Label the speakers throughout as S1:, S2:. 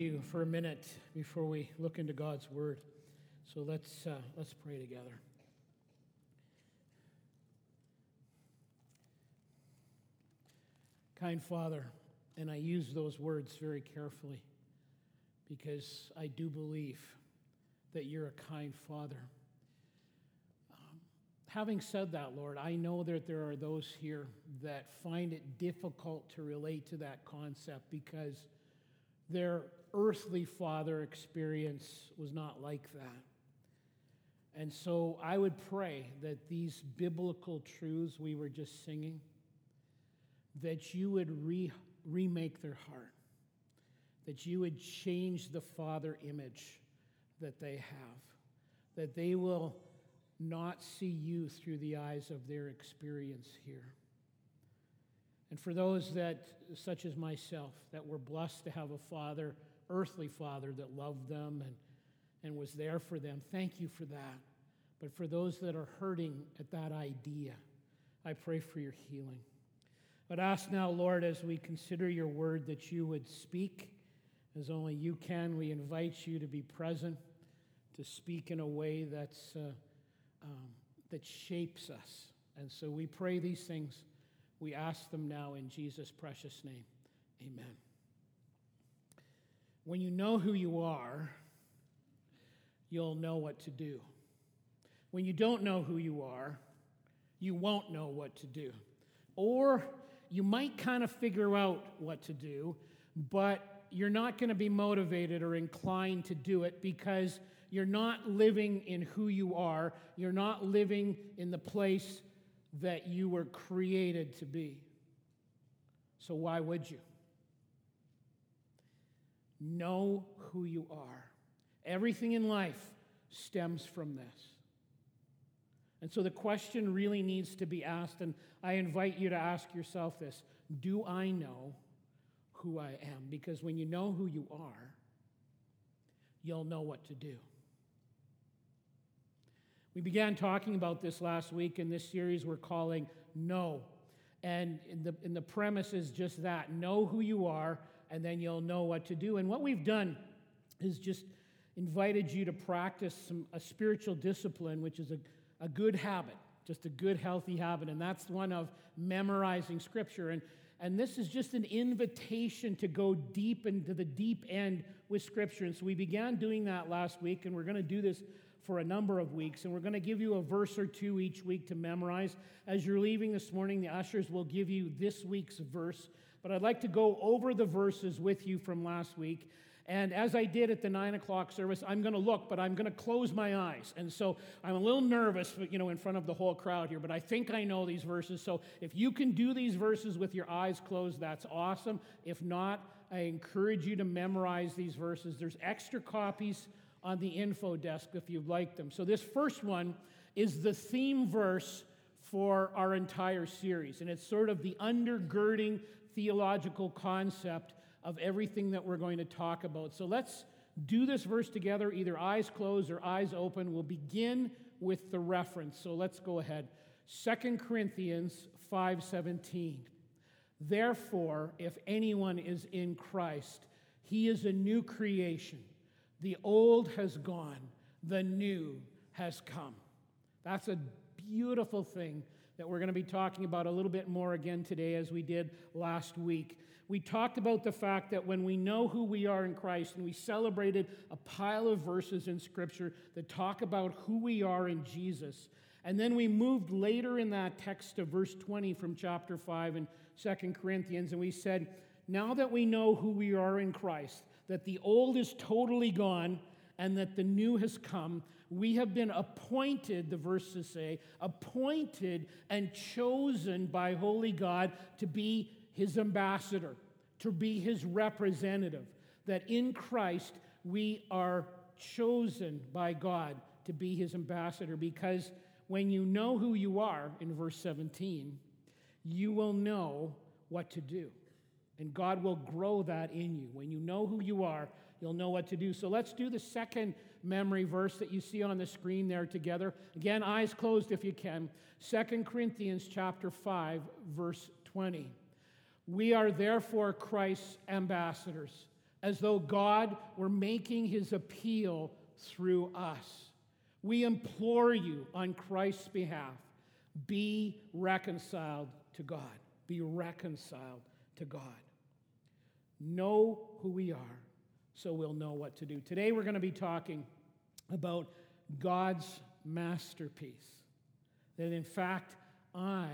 S1: you for a minute before we look into God's word. So let's uh, let's pray together. Kind Father, and I use those words very carefully because I do believe that you're a kind Father. Um, having said that, Lord, I know that there are those here that find it difficult to relate to that concept because their earthly father experience was not like that. And so I would pray that these biblical truths we were just singing, that you would re- remake their heart, that you would change the father image that they have, that they will not see you through the eyes of their experience here. And for those that, such as myself, that were blessed to have a father earthly father that loved them and, and was there for them. Thank you for that. But for those that are hurting at that idea, I pray for your healing. But ask now, Lord, as we consider your word, that you would speak as only you can. We invite you to be present, to speak in a way that's, uh, um, that shapes us. And so we pray these things. We ask them now in Jesus' precious name. Amen. When you know who you are, you'll know what to do. When you don't know who you are, you won't know what to do. Or you might kind of figure out what to do, but you're not going to be motivated or inclined to do it because you're not living in who you are. You're not living in the place that you were created to be. So, why would you? Know who you are. Everything in life stems from this. And so the question really needs to be asked, and I invite you to ask yourself this Do I know who I am? Because when you know who you are, you'll know what to do. We began talking about this last week in this series we're calling Know. And in the, in the premise is just that know who you are and then you'll know what to do. And what we've done is just invited you to practice some, a spiritual discipline, which is a, a good habit, just a good, healthy habit. And that's one of memorizing scripture. And, and this is just an invitation to go deep into the deep end with scripture. And so we began doing that last week, and we're going to do this for a number of weeks. And we're going to give you a verse or two each week to memorize. As you're leaving this morning, the ushers will give you this week's verse but I'd like to go over the verses with you from last week. And as I did at the nine o'clock service, I'm going to look, but I'm going to close my eyes. And so I'm a little nervous, you know, in front of the whole crowd here, but I think I know these verses. So if you can do these verses with your eyes closed, that's awesome. If not, I encourage you to memorize these verses. There's extra copies on the info desk if you'd like them. So this first one is the theme verse for our entire series, and it's sort of the undergirding theological concept of everything that we're going to talk about. So let's do this verse together, either eyes closed or eyes open. We'll begin with the reference. So let's go ahead. 2 Corinthians 5:17. Therefore, if anyone is in Christ, he is a new creation. The old has gone, the new has come. That's a beautiful thing that we're going to be talking about a little bit more again today as we did last week. We talked about the fact that when we know who we are in Christ, and we celebrated a pile of verses in Scripture that talk about who we are in Jesus. And then we moved later in that text to verse 20 from chapter 5 in 2 Corinthians, and we said, Now that we know who we are in Christ, that the old is totally gone and that the new has come, we have been appointed, the verses say, appointed and chosen by Holy God to be his ambassador, to be his representative. That in Christ we are chosen by God to be his ambassador because when you know who you are, in verse 17, you will know what to do. And God will grow that in you. When you know who you are, you'll know what to do. So let's do the second memory verse that you see on the screen there together. Again, eyes closed if you can. Second Corinthians chapter 5 verse 20. We are therefore Christ's ambassadors, as though God were making his appeal through us. We implore you on Christ's behalf be reconciled to God. Be reconciled to God. Know who we are so we'll know what to do. Today we're going to be talking about God's masterpiece. That in fact, I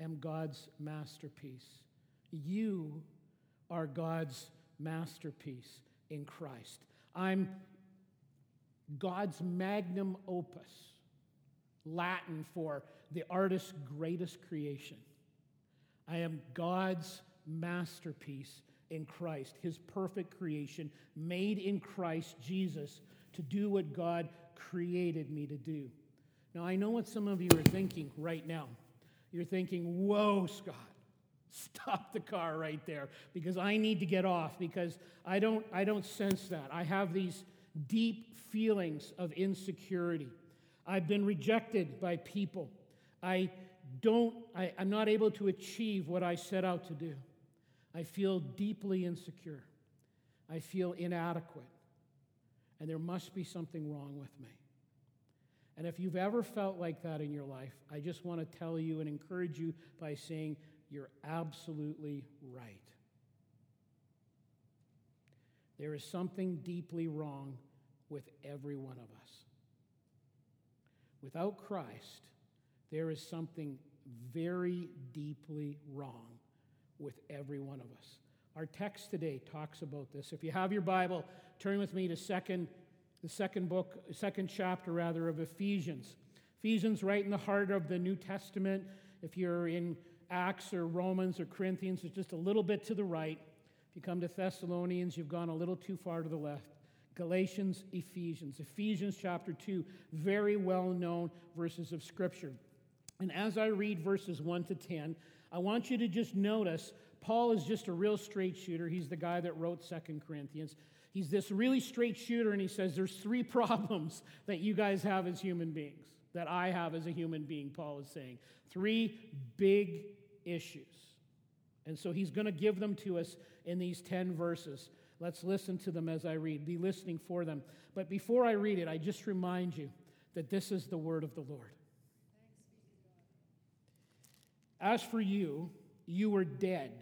S1: am God's masterpiece. You are God's masterpiece in Christ. I'm God's magnum opus, Latin for the artist's greatest creation. I am God's masterpiece in Christ, his perfect creation, made in Christ Jesus to do what God created me to do. Now, I know what some of you are thinking right now. You're thinking, whoa, Scott, stop the car right there because I need to get off because I don't, I don't sense that. I have these deep feelings of insecurity. I've been rejected by people. I don't, I, I'm not able to achieve what I set out to do. I feel deeply insecure. I feel inadequate. And there must be something wrong with me. And if you've ever felt like that in your life, I just want to tell you and encourage you by saying, you're absolutely right. There is something deeply wrong with every one of us. Without Christ, there is something very deeply wrong with every one of us. Our text today talks about this. If you have your Bible, turn with me to second, the second book, second chapter rather of Ephesians. Ephesians right in the heart of the New Testament. If you're in Acts or Romans or Corinthians, it's just a little bit to the right. If you come to Thessalonians, you've gone a little too far to the left. Galatians, Ephesians. Ephesians chapter 2, very well known verses of Scripture. And as I read verses 1 to 10, I want you to just notice Paul is just a real straight shooter. He's the guy that wrote Second Corinthians. He's this really straight shooter, and he says there's three problems that you guys have as human beings, that I have as a human being, Paul is saying. Three big issues. And so he's going to give them to us in these 10 verses. Let's listen to them as I read. Be listening for them. But before I read it, I just remind you that this is the word of the Lord. As for you, you were dead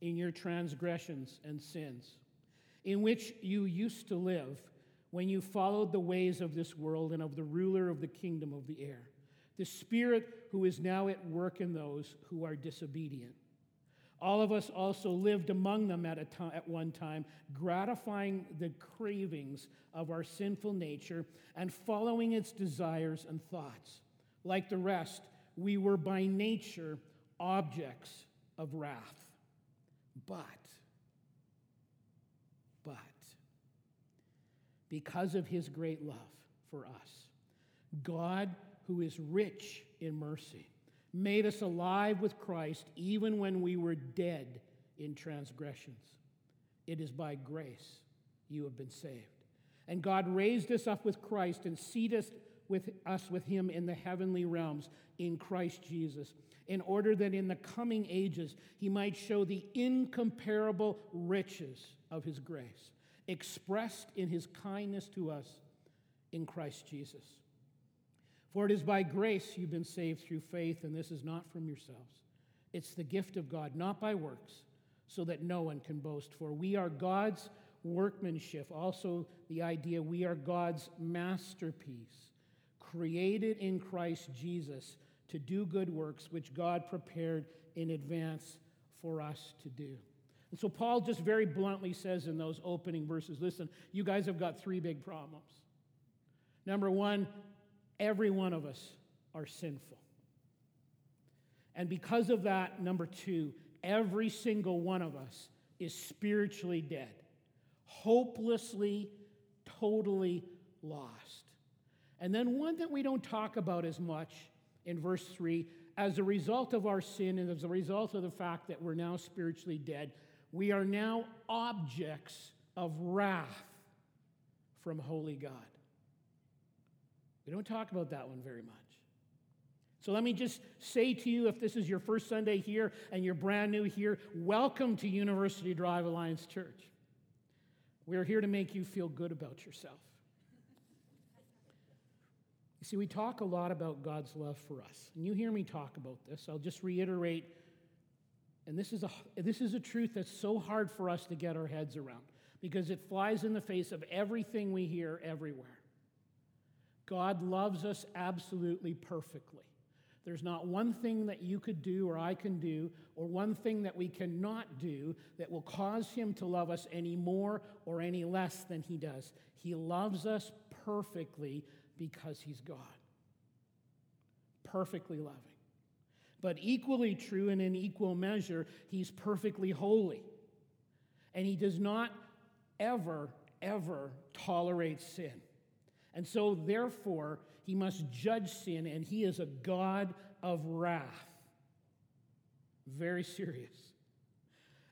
S1: in your transgressions and sins, in which you used to live when you followed the ways of this world and of the ruler of the kingdom of the air, the Spirit who is now at work in those who are disobedient. All of us also lived among them at, a time, at one time, gratifying the cravings of our sinful nature and following its desires and thoughts. Like the rest, we were by nature objects of wrath. But, but, because of his great love for us, God, who is rich in mercy, made us alive with Christ even when we were dead in transgressions. It is by grace you have been saved. And God raised us up with Christ and seated with us with him in the heavenly realms in Christ Jesus, in order that in the coming ages he might show the incomparable riches of his grace, expressed in his kindness to us in Christ Jesus. For it is by grace you've been saved through faith, and this is not from yourselves. It's the gift of God, not by works, so that no one can boast. For we are God's workmanship, also the idea we are God's masterpiece, created in Christ Jesus to do good works, which God prepared in advance for us to do. And so Paul just very bluntly says in those opening verses listen, you guys have got three big problems. Number one, Every one of us are sinful. And because of that, number two, every single one of us is spiritually dead, hopelessly, totally lost. And then one that we don't talk about as much in verse 3 as a result of our sin and as a result of the fact that we're now spiritually dead, we are now objects of wrath from holy God. We don't talk about that one very much. So let me just say to you if this is your first Sunday here and you're brand new here, welcome to University Drive Alliance Church. We're here to make you feel good about yourself. You see, we talk a lot about God's love for us. And you hear me talk about this. I'll just reiterate, and this is a, this is a truth that's so hard for us to get our heads around because it flies in the face of everything we hear everywhere. God loves us absolutely perfectly. There's not one thing that you could do or I can do, or one thing that we cannot do that will cause Him to love us any more or any less than He does. He loves us perfectly because He's God. Perfectly loving. But equally true and in equal measure, He's perfectly holy. And He does not ever, ever tolerate sin. And so, therefore, he must judge sin, and he is a God of wrath. Very serious.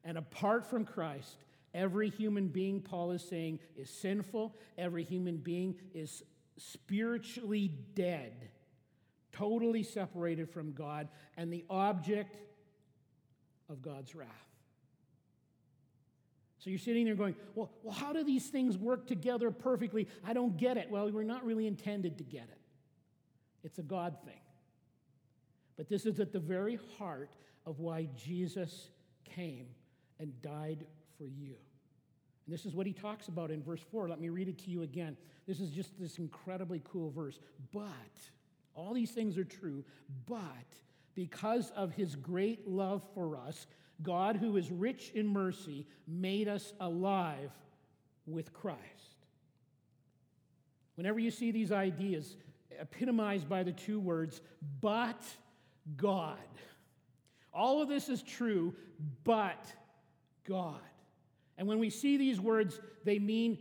S1: And apart from Christ, every human being, Paul is saying, is sinful. Every human being is spiritually dead, totally separated from God, and the object of God's wrath. So you're sitting there going, well, well, how do these things work together perfectly? I don't get it. Well, we're not really intended to get it. It's a God thing. But this is at the very heart of why Jesus came and died for you. This is what he talks about in verse 4. Let me read it to you again. This is just this incredibly cool verse. But, all these things are true, but because of his great love for us, God, who is rich in mercy, made us alive with Christ. Whenever you see these ideas epitomized by the two words, but God, all of this is true, but God. And when we see these words, they mean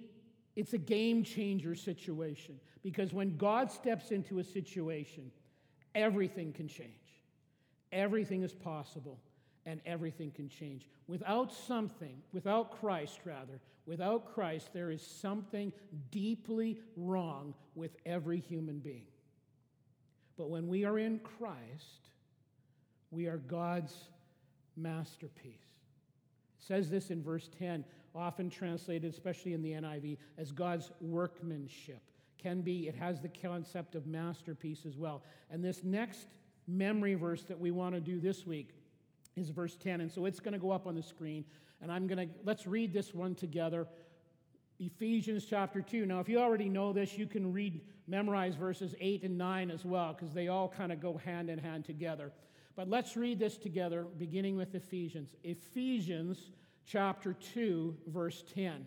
S1: it's a game changer situation. Because when God steps into a situation, everything can change. Everything is possible and everything can change. Without something, without Christ, rather, without Christ, there is something deeply wrong with every human being. But when we are in Christ, we are God's masterpiece. Says this in verse 10, often translated, especially in the NIV, as God's workmanship. Can be, it has the concept of masterpiece as well. And this next memory verse that we want to do this week is verse 10. And so it's going to go up on the screen. And I'm going to, let's read this one together. Ephesians chapter 2. Now, if you already know this, you can read, memorize verses 8 and 9 as well, because they all kind of go hand in hand together. But let's read this together, beginning with Ephesians. Ephesians chapter 2, verse 10.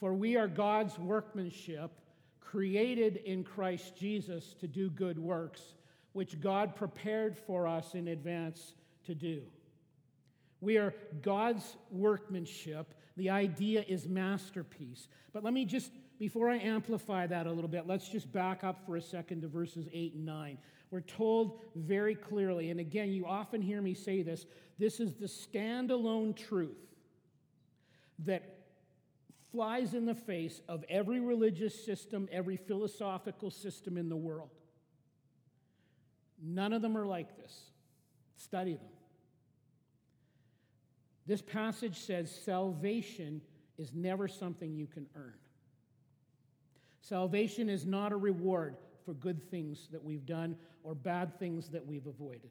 S1: For we are God's workmanship, created in Christ Jesus to do good works, which God prepared for us in advance to do. We are God's workmanship. The idea is masterpiece. But let me just, before I amplify that a little bit, let's just back up for a second to verses 8 and 9. We're told very clearly, and again, you often hear me say this this is the standalone truth that flies in the face of every religious system, every philosophical system in the world. None of them are like this. Study them. This passage says salvation is never something you can earn. Salvation is not a reward for good things that we've done or bad things that we've avoided.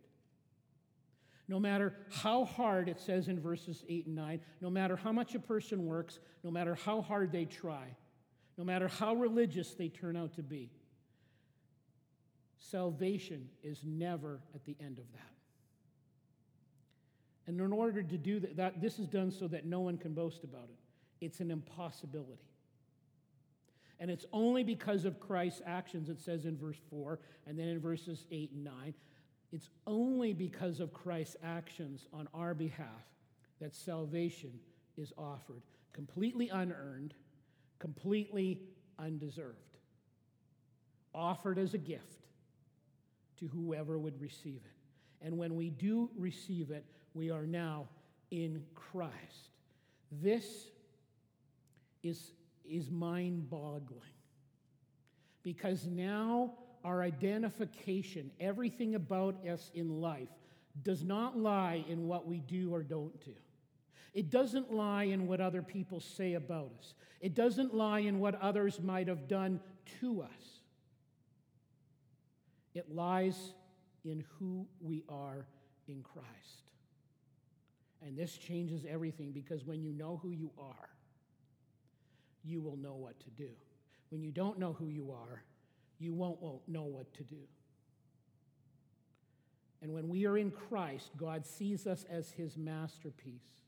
S1: No matter how hard, it says in verses 8 and 9, no matter how much a person works, no matter how hard they try, no matter how religious they turn out to be, salvation is never at the end of that. And in order to do that, that, this is done so that no one can boast about it. It's an impossibility. And it's only because of Christ's actions, it says in verse 4, and then in verses 8 and 9. It's only because of Christ's actions on our behalf that salvation is offered, completely unearned, completely undeserved, offered as a gift to whoever would receive it. And when we do receive it, we are now in Christ. This is, is mind boggling because now our identification, everything about us in life, does not lie in what we do or don't do. It doesn't lie in what other people say about us, it doesn't lie in what others might have done to us. It lies in who we are in Christ. And this changes everything because when you know who you are, you will know what to do. When you don't know who you are, you won't, won't know what to do. And when we are in Christ, God sees us as his masterpiece.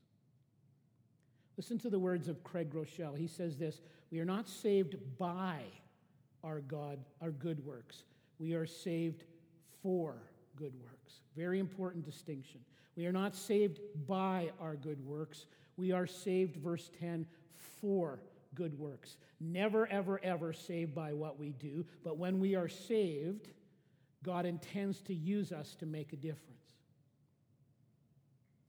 S1: Listen to the words of Craig Groeschel. He says this We are not saved by our God, our good works. We are saved for good works. Very important distinction. We are not saved by our good works. We are saved, verse 10, for good works. Never, ever, ever saved by what we do, but when we are saved, God intends to use us to make a difference.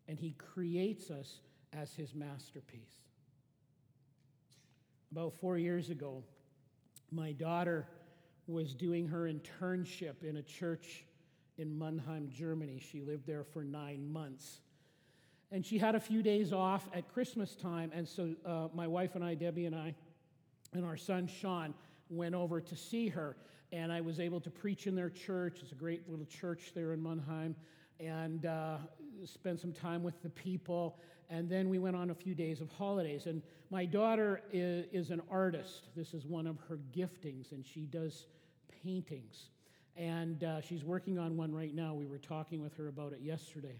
S1: And He creates us as His masterpiece. About four years ago, my daughter was doing her internship in a church in Mannheim, Germany. She lived there for nine months. And she had a few days off at Christmas time. And so uh, my wife and I, Debbie and I, and our son Sean went over to see her. And I was able to preach in their church. It's a great little church there in Mannheim. And uh, spend some time with the people. And then we went on a few days of holidays. And my daughter is, is an artist. This is one of her giftings, and she does paintings. And uh, she's working on one right now. We were talking with her about it yesterday.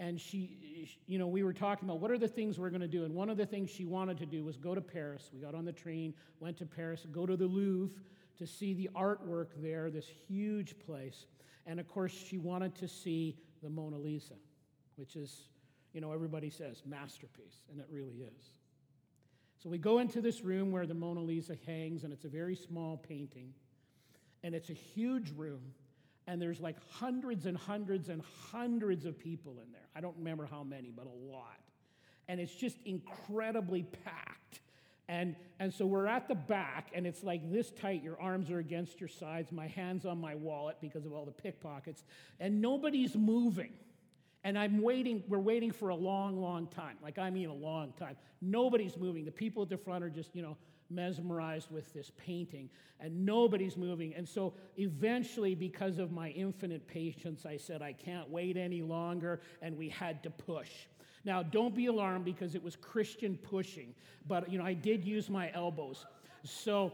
S1: And she, you know, we were talking about what are the things we're going to do. And one of the things she wanted to do was go to Paris. We got on the train, went to Paris, go to the Louvre to see the artwork there, this huge place. And of course, she wanted to see the Mona Lisa, which is, you know, everybody says masterpiece, and it really is. So we go into this room where the Mona Lisa hangs, and it's a very small painting and it's a huge room, and there's like hundreds and hundreds and hundreds of people in there. I don't remember how many, but a lot. And it's just incredibly packed. And, and so we're at the back, and it's like this tight. Your arms are against your sides, my hands on my wallet because of all the pickpockets, and nobody's moving. And I'm waiting, we're waiting for a long, long time. Like, I mean, a long time. Nobody's moving. The people at the front are just, you know, mesmerized with this painting, and nobody's moving. And so eventually, because of my infinite patience, I said, I can't wait any longer, and we had to push. Now, don't be alarmed because it was Christian pushing, but you know, I did use my elbows. So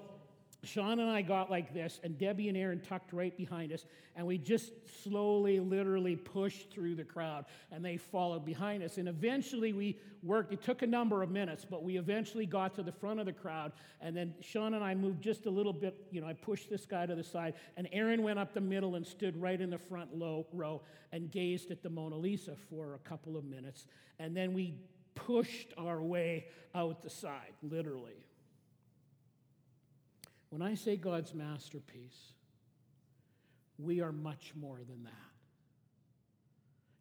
S1: Sean and I got like this, and Debbie and Aaron tucked right behind us, and we just slowly, literally pushed through the crowd, and they followed behind us. And eventually we worked, it took a number of minutes, but we eventually got to the front of the crowd, and then Sean and I moved just a little bit, you know, I pushed this guy to the side, and Aaron went up the middle and stood right in the front low row and gazed at the Mona Lisa for a couple of minutes, and then we pushed our way out the side, literally. When I say God's masterpiece, we are much more than that.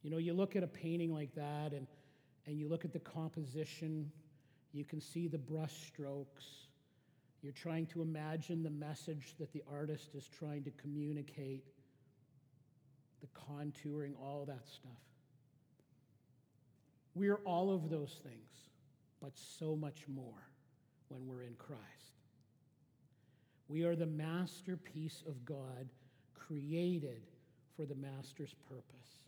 S1: You know, you look at a painting like that and, and you look at the composition, you can see the brush strokes. You're trying to imagine the message that the artist is trying to communicate, the contouring, all that stuff. We're all of those things, but so much more when we're in Christ. We are the masterpiece of God, created for the master's purpose.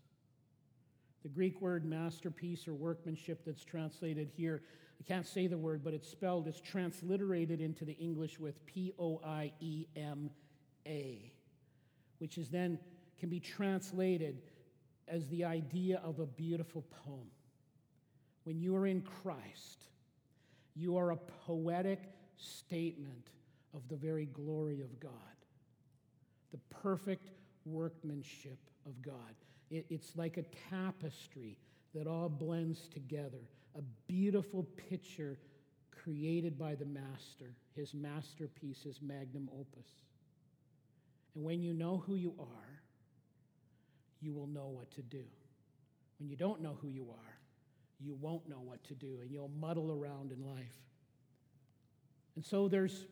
S1: The Greek word masterpiece or workmanship that's translated here, I can't say the word, but it's spelled, it's transliterated into the English with P O I E M A, which is then can be translated as the idea of a beautiful poem. When you are in Christ, you are a poetic statement of the very glory of God, the perfect workmanship of God. It, it's like a tapestry that all blends together, a beautiful picture created by the master, his masterpiece, his magnum opus. And when you know who you are, you will know what to do. When you don't know who you are, you won't know what to do, and you'll muddle around in life. And so there's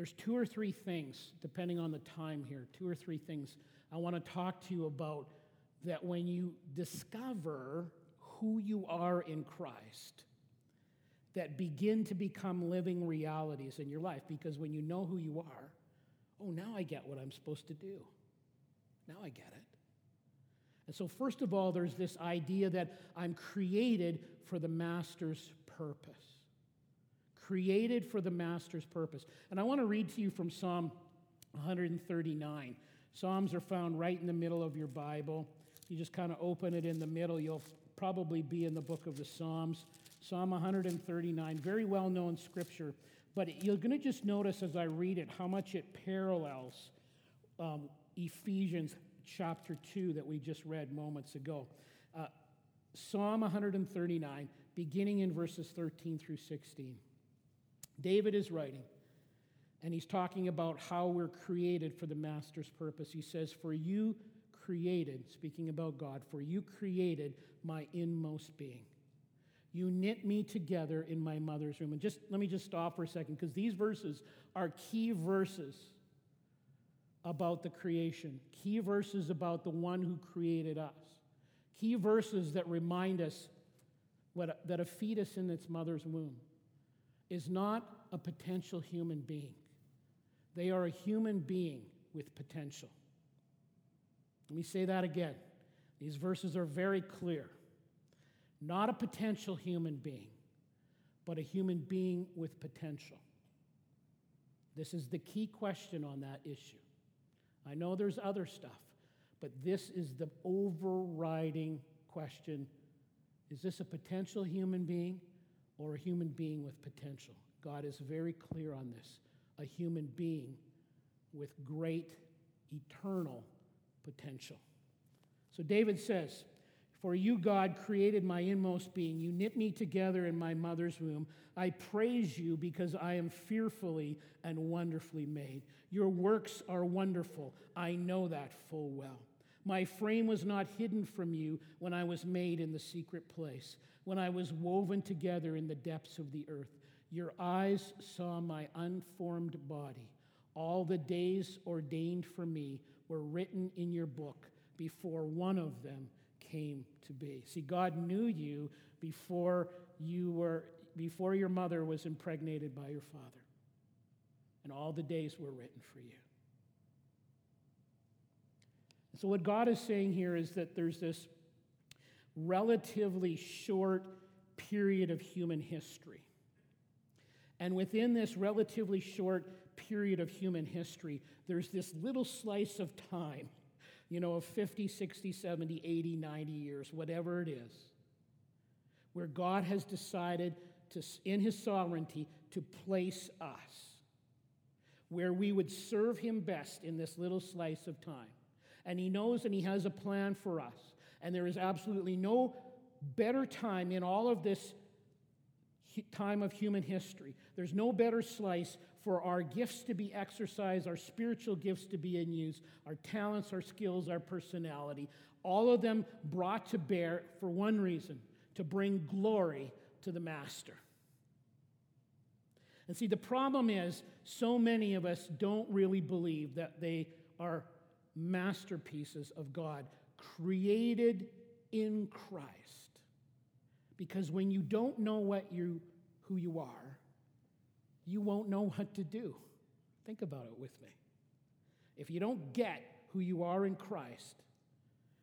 S1: there's two or three things, depending on the time here, two or three things I want to talk to you about that when you discover who you are in Christ that begin to become living realities in your life. Because when you know who you are, oh, now I get what I'm supposed to do. Now I get it. And so, first of all, there's this idea that I'm created for the Master's purpose. Created for the Master's purpose. And I want to read to you from Psalm 139. Psalms are found right in the middle of your Bible. You just kind of open it in the middle, you'll probably be in the book of the Psalms. Psalm 139, very well known scripture. But you're going to just notice as I read it how much it parallels um, Ephesians chapter 2 that we just read moments ago. Uh, Psalm 139, beginning in verses 13 through 16. David is writing, and he's talking about how we're created for the Master's purpose. He says, For you created, speaking about God, for you created my inmost being. You knit me together in my mother's womb. And just let me just stop for a second because these verses are key verses about the creation, key verses about the one who created us, key verses that remind us what, that a fetus in its mother's womb is not a potential human being. They are a human being with potential. Let me say that again. These verses are very clear. Not a potential human being, but a human being with potential. This is the key question on that issue. I know there's other stuff, but this is the overriding question Is this a potential human being or a human being with potential? God is very clear on this a human being with great eternal potential. So David says, For you, God, created my inmost being. You knit me together in my mother's womb. I praise you because I am fearfully and wonderfully made. Your works are wonderful. I know that full well. My frame was not hidden from you when I was made in the secret place, when I was woven together in the depths of the earth. Your eyes saw my unformed body. All the days ordained for me were written in your book before one of them came to be. See, God knew you before you were before your mother was impregnated by your father. And all the days were written for you. So what God is saying here is that there's this relatively short period of human history. And within this relatively short period of human history, there's this little slice of time, you know, of 50, 60, 70, 80, 90 years, whatever it is, where God has decided to, in his sovereignty, to place us where we would serve him best in this little slice of time. And he knows and he has a plan for us. And there is absolutely no better time in all of this time of human history. There's no better slice for our gifts to be exercised, our spiritual gifts to be in use, our talents, our skills, our personality, all of them brought to bear for one reason to bring glory to the Master. And see, the problem is so many of us don't really believe that they are masterpieces of God, created in Christ. Because when you don't know what you, who you are, you won't know what to do. Think about it with me. If you don't get who you are in Christ,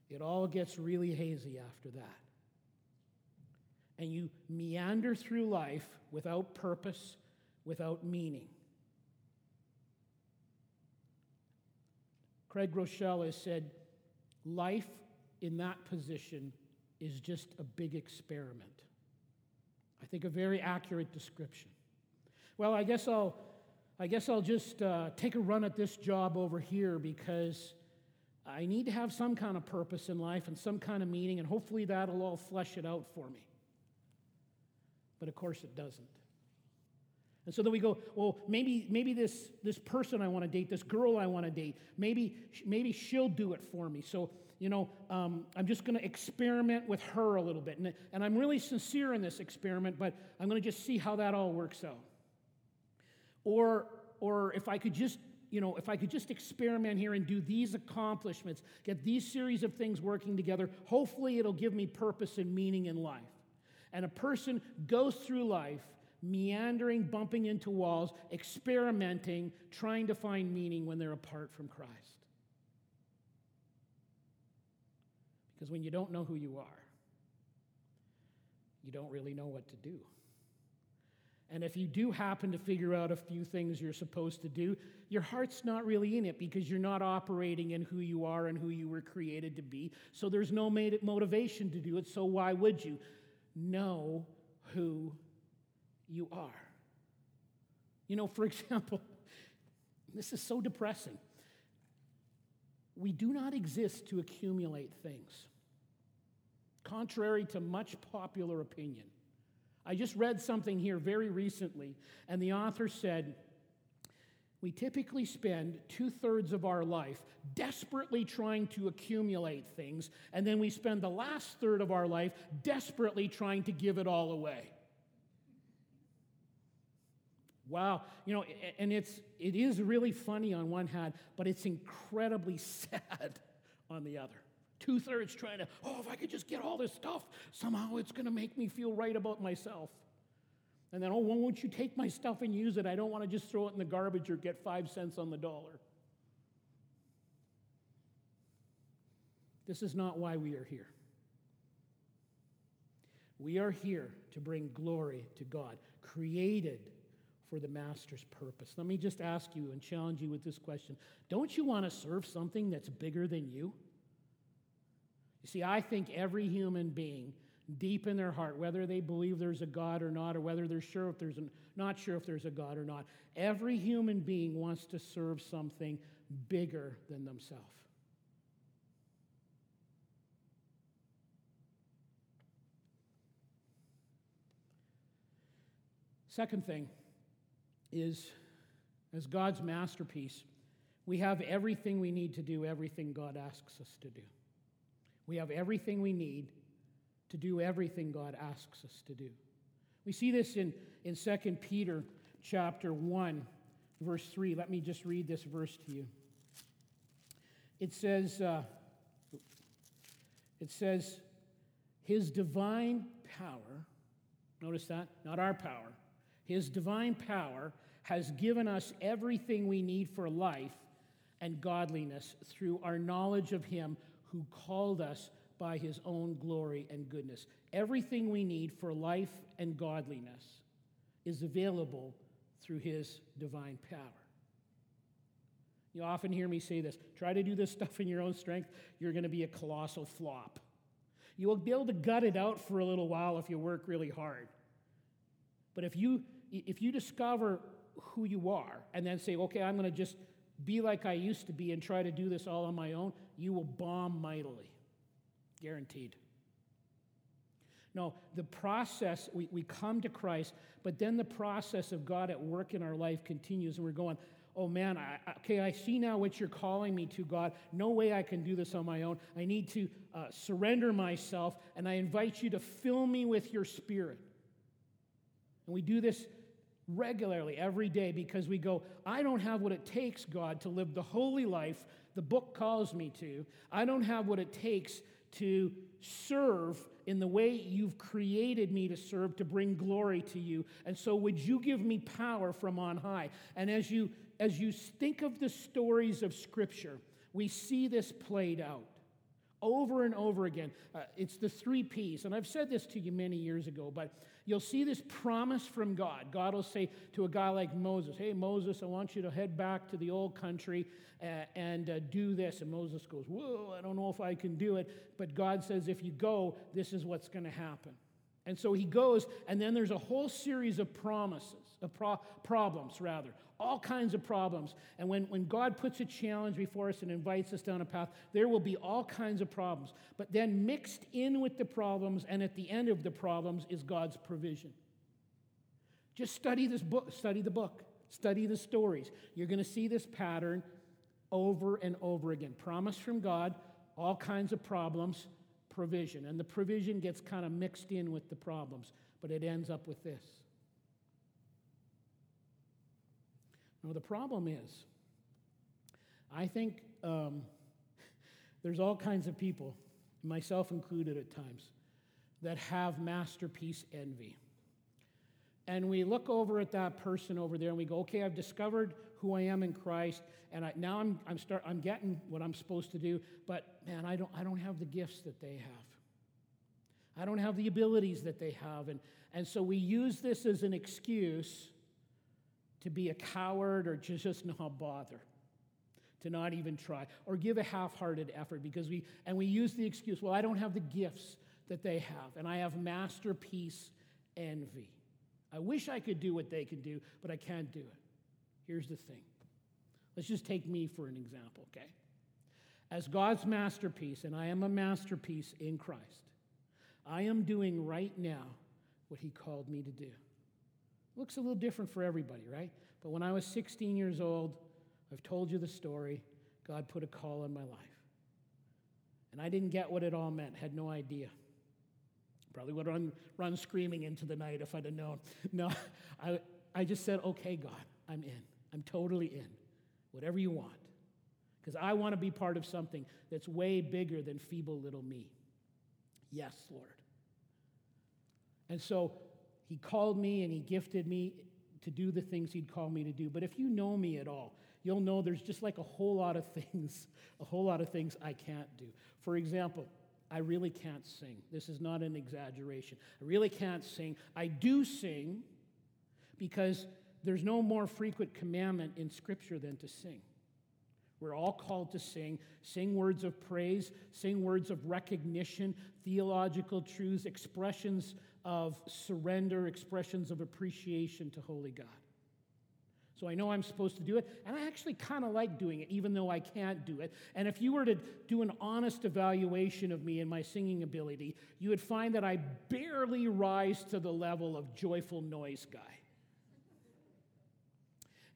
S1: it all gets really hazy after that. And you meander through life without purpose, without meaning. Craig Groeschel has said, life in that position is just a big experiment. I think a very accurate description. Well, I guess I'll, I guess I'll just uh, take a run at this job over here because I need to have some kind of purpose in life and some kind of meaning, and hopefully that'll all flesh it out for me. But of course, it doesn't. And so then we go, well, maybe, maybe this, this person I want to date, this girl I want to date, maybe, maybe she'll do it for me. So, you know, um, I'm just going to experiment with her a little bit. And, and I'm really sincere in this experiment, but I'm going to just see how that all works out. Or, or if I could just you know, if I could just experiment here and do these accomplishments, get these series of things working together, hopefully it'll give me purpose and meaning in life. And a person goes through life meandering, bumping into walls, experimenting, trying to find meaning when they're apart from Christ. Because when you don't know who you are, you don't really know what to do. And if you do happen to figure out a few things you're supposed to do, your heart's not really in it because you're not operating in who you are and who you were created to be. So there's no motivation to do it. So why would you? Know who you are. You know, for example, this is so depressing. We do not exist to accumulate things, contrary to much popular opinion. I just read something here very recently, and the author said, we typically spend two thirds of our life desperately trying to accumulate things, and then we spend the last third of our life desperately trying to give it all away. Wow, you know, and it's it is really funny on one hand, but it's incredibly sad on the other. Two thirds trying to, oh, if I could just get all this stuff, somehow it's going to make me feel right about myself. And then, oh, well, won't you take my stuff and use it? I don't want to just throw it in the garbage or get five cents on the dollar. This is not why we are here. We are here to bring glory to God, created for the master's purpose. Let me just ask you and challenge you with this question Don't you want to serve something that's bigger than you? You see, I think every human being, deep in their heart, whether they believe there's a God or not, or whether they're sure if there's a, not sure if there's a God or not, every human being wants to serve something bigger than themselves. Second thing, is, as God's masterpiece, we have everything we need to do everything God asks us to do. We have everything we need to do everything God asks us to do. We see this in, in 2 Peter chapter 1, verse 3. Let me just read this verse to you. It says, uh, it says, His divine power, notice that, not our power, his divine power has given us everything we need for life and godliness through our knowledge of Him who called us by His own glory and goodness. Everything we need for life and godliness is available through His divine power. You often hear me say this try to do this stuff in your own strength, you're going to be a colossal flop. You will be able to gut it out for a little while if you work really hard. But if you if you discover who you are and then say, okay, I'm going to just be like I used to be and try to do this all on my own, you will bomb mightily. Guaranteed. No, the process, we, we come to Christ, but then the process of God at work in our life continues, and we're going, oh man, I, okay, I see now what you're calling me to, God. No way I can do this on my own. I need to uh, surrender myself, and I invite you to fill me with your spirit. And we do this regularly every day because we go, I don't have what it takes, God, to live the holy life the book calls me to. I don't have what it takes to serve in the way you've created me to serve to bring glory to you. And so would you give me power from on high? And as you as you think of the stories of scripture, we see this played out over and over again. Uh, it's the three P's. And I've said this to you many years ago, but you'll see this promise from God. God will say to a guy like Moses, Hey, Moses, I want you to head back to the old country uh, and uh, do this. And Moses goes, Whoa, I don't know if I can do it. But God says, If you go, this is what's going to happen. And so he goes, and then there's a whole series of promises, of pro- problems, rather, all kinds of problems. And when, when God puts a challenge before us and invites us down a path, there will be all kinds of problems. But then mixed in with the problems and at the end of the problems is God's provision. Just study this book, study the book, study the stories. You're going to see this pattern over and over again. Promise from God, all kinds of problems, provision. And the provision gets kind of mixed in with the problems, but it ends up with this. Now, the problem is I think um, there's all kinds of people, myself included at times, that have masterpiece envy. And we look over at that person over there and we go, okay, I've discovered who I am in Christ, and I, now I'm, I'm, start, I'm getting what I'm supposed to do, but man, I don't, I don't have the gifts that they have. I don't have the abilities that they have. And, and so we use this as an excuse to be a coward or to just not bother, to not even try, or give a half hearted effort because we, and we use the excuse, well, I don't have the gifts that they have, and I have masterpiece envy. I wish I could do what they can do, but I can't do it. Here's the thing. Let's just take me for an example, okay? As God's masterpiece, and I am a masterpiece in Christ, I am doing right now what He called me to do. Looks a little different for everybody, right? But when I was 16 years old, I've told you the story, God put a call on my life. And I didn't get what it all meant, had no idea. Probably would run, run screaming into the night if I'd have known. No, I, I just said, okay, God, I'm in. I'm totally in. Whatever you want. Because I want to be part of something that's way bigger than feeble little me. Yes, Lord. And so he called me and he gifted me to do the things he'd called me to do. But if you know me at all, you'll know there's just like a whole lot of things, a whole lot of things I can't do. For example, I really can't sing. This is not an exaggeration. I really can't sing. I do sing because there's no more frequent commandment in Scripture than to sing. We're all called to sing, sing words of praise, sing words of recognition, theological truths, expressions of surrender, expressions of appreciation to Holy God. So I know I'm supposed to do it, and I actually kind of like doing it, even though I can't do it. And if you were to do an honest evaluation of me and my singing ability, you would find that I barely rise to the level of joyful noise guy.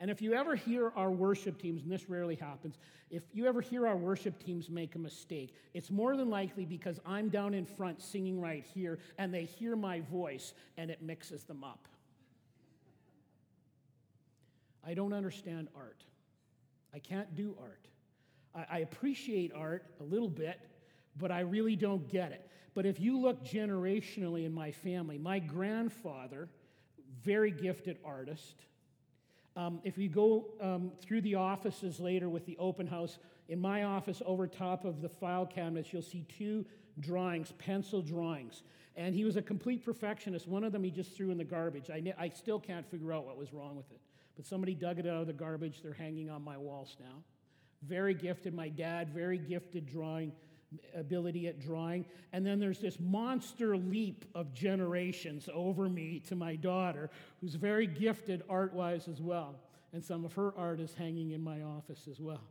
S1: And if you ever hear our worship teams, and this rarely happens, if you ever hear our worship teams make a mistake, it's more than likely because I'm down in front singing right here and they hear my voice and it mixes them up. I don't understand art. I can't do art. I, I appreciate art a little bit, but I really don't get it. But if you look generationally in my family, my grandfather, very gifted artist. Um, if you go um, through the offices later with the open house, in my office over top of the file cabinets, you'll see two drawings, pencil drawings. And he was a complete perfectionist. One of them he just threw in the garbage. I, I still can't figure out what was wrong with it but somebody dug it out of the garbage. They're hanging on my walls now. Very gifted, my dad, very gifted drawing ability at drawing. And then there's this monster leap of generations over me to my daughter, who's very gifted art wise as well. And some of her art is hanging in my office as well.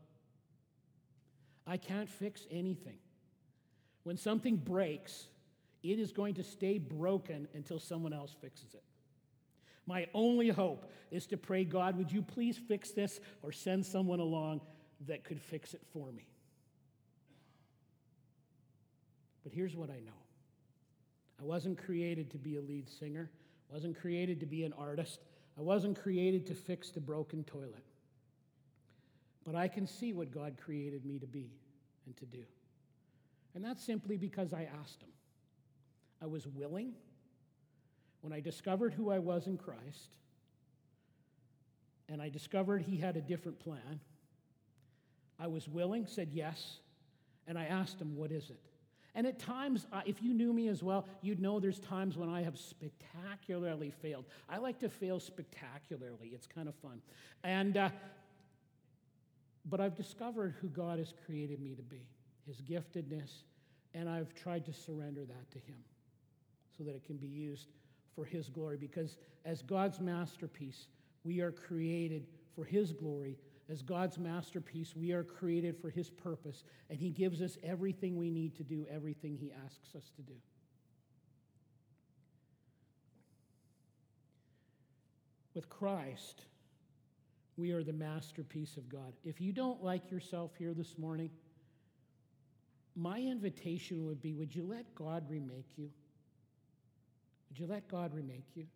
S1: I can't fix anything. When something breaks, it is going to stay broken until someone else fixes it. My only hope is to pray, God, would you please fix this or send someone along that could fix it for me? But here's what I know I wasn't created to be a lead singer, I wasn't created to be an artist, I wasn't created to fix the broken toilet. But I can see what God created me to be and to do. And that's simply because I asked Him. I was willing when I discovered who I was in Christ, and I discovered He had a different plan, I was willing, said yes, and I asked Him, What is it? And at times, if you knew me as well, you'd know there's times when I have spectacularly failed. I like to fail spectacularly, it's kind of fun. And, uh, but I've discovered who God has created me to be, His giftedness, and I've tried to surrender that to Him so that it can be used for His glory. Because as God's masterpiece, we are created for His glory. As God's masterpiece, we are created for His purpose, and He gives us everything we need to do everything He asks us to do. With Christ, we are the masterpiece of God. If you don't like yourself here this morning, my invitation would be would you let God remake you? Would you let God remake you?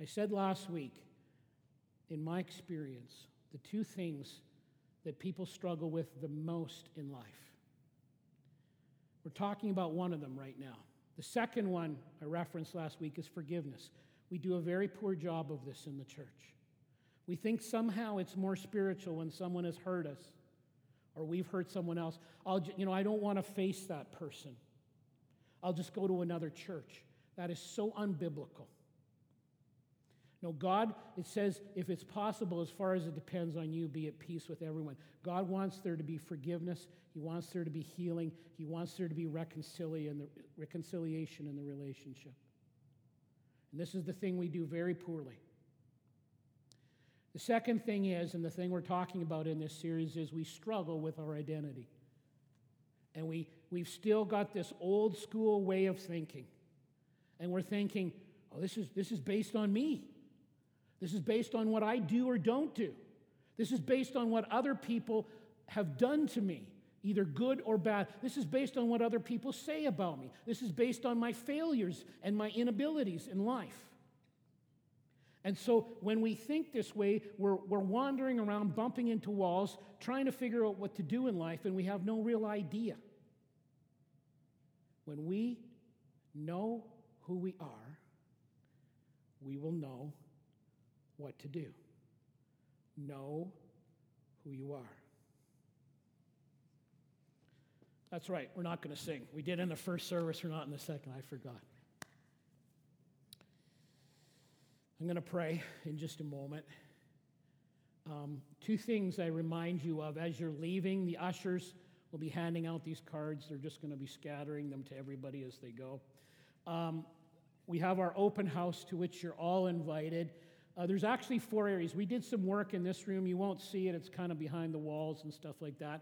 S1: I said last week, in my experience, the two things that people struggle with the most in life. We're talking about one of them right now. The second one I referenced last week is forgiveness. We do a very poor job of this in the church. We think somehow it's more spiritual when someone has hurt us or we've hurt someone else. I'll, you know, I don't want to face that person. I'll just go to another church. That is so unbiblical. No, God, it says, if it's possible, as far as it depends on you, be at peace with everyone. God wants there to be forgiveness. He wants there to be healing. He wants there to be reconciliation in the relationship. And this is the thing we do very poorly. The second thing is, and the thing we're talking about in this series, is we struggle with our identity. And we, we've still got this old school way of thinking. And we're thinking, oh, this is, this is based on me. This is based on what I do or don't do. This is based on what other people have done to me, either good or bad. This is based on what other people say about me. This is based on my failures and my inabilities in life. And so when we think this way, we're, we're wandering around, bumping into walls, trying to figure out what to do in life, and we have no real idea. When we know who we are, we will know what to do. Know who you are. That's right, we're not going to sing. We did in the first service, we're not in the second. I forgot. I'm going to pray in just a moment. Um, two things I remind you of as you're leaving. The ushers will be handing out these cards, they're just going to be scattering them to everybody as they go. Um, we have our open house to which you're all invited. Uh, there's actually four areas. We did some work in this room. You won't see it, it's kind of behind the walls and stuff like that.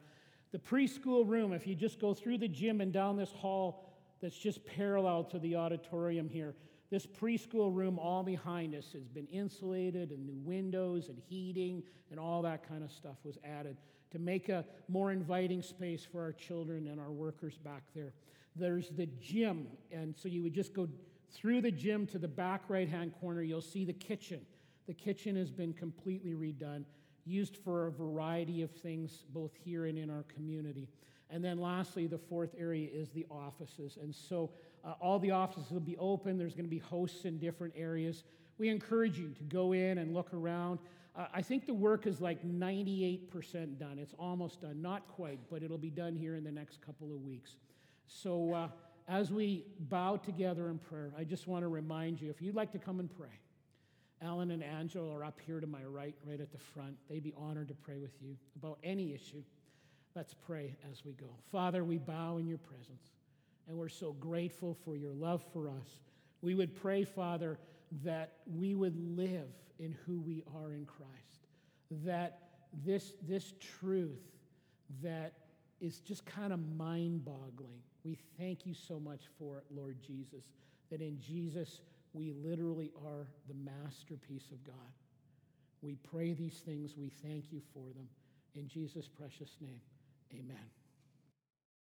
S1: The preschool room, if you just go through the gym and down this hall that's just parallel to the auditorium here, this preschool room, all behind us, has been insulated, and new windows and heating and all that kind of stuff was added to make a more inviting space for our children and our workers back there. There's the gym, and so you would just go through the gym to the back right hand corner, you'll see the kitchen. The kitchen has been completely redone, used for a variety of things, both here and in our community. And then lastly, the fourth area is the offices. And so uh, all the offices will be open. There's going to be hosts in different areas. We encourage you to go in and look around. Uh, I think the work is like 98% done. It's almost done. Not quite, but it'll be done here in the next couple of weeks. So uh, as we bow together in prayer, I just want to remind you if you'd like to come and pray, Alan and Angela are up here to my right, right at the front. They'd be honored to pray with you about any issue. Let's pray as we go. Father, we bow in your presence and we're so grateful for your love for us. We would pray, Father, that we would live in who we are in Christ, that this, this truth that is just kind of mind boggling, we thank you so much for it, Lord Jesus, that in Jesus we literally are the masterpiece of God. We pray these things, we thank you for them. In Jesus' precious name, amen.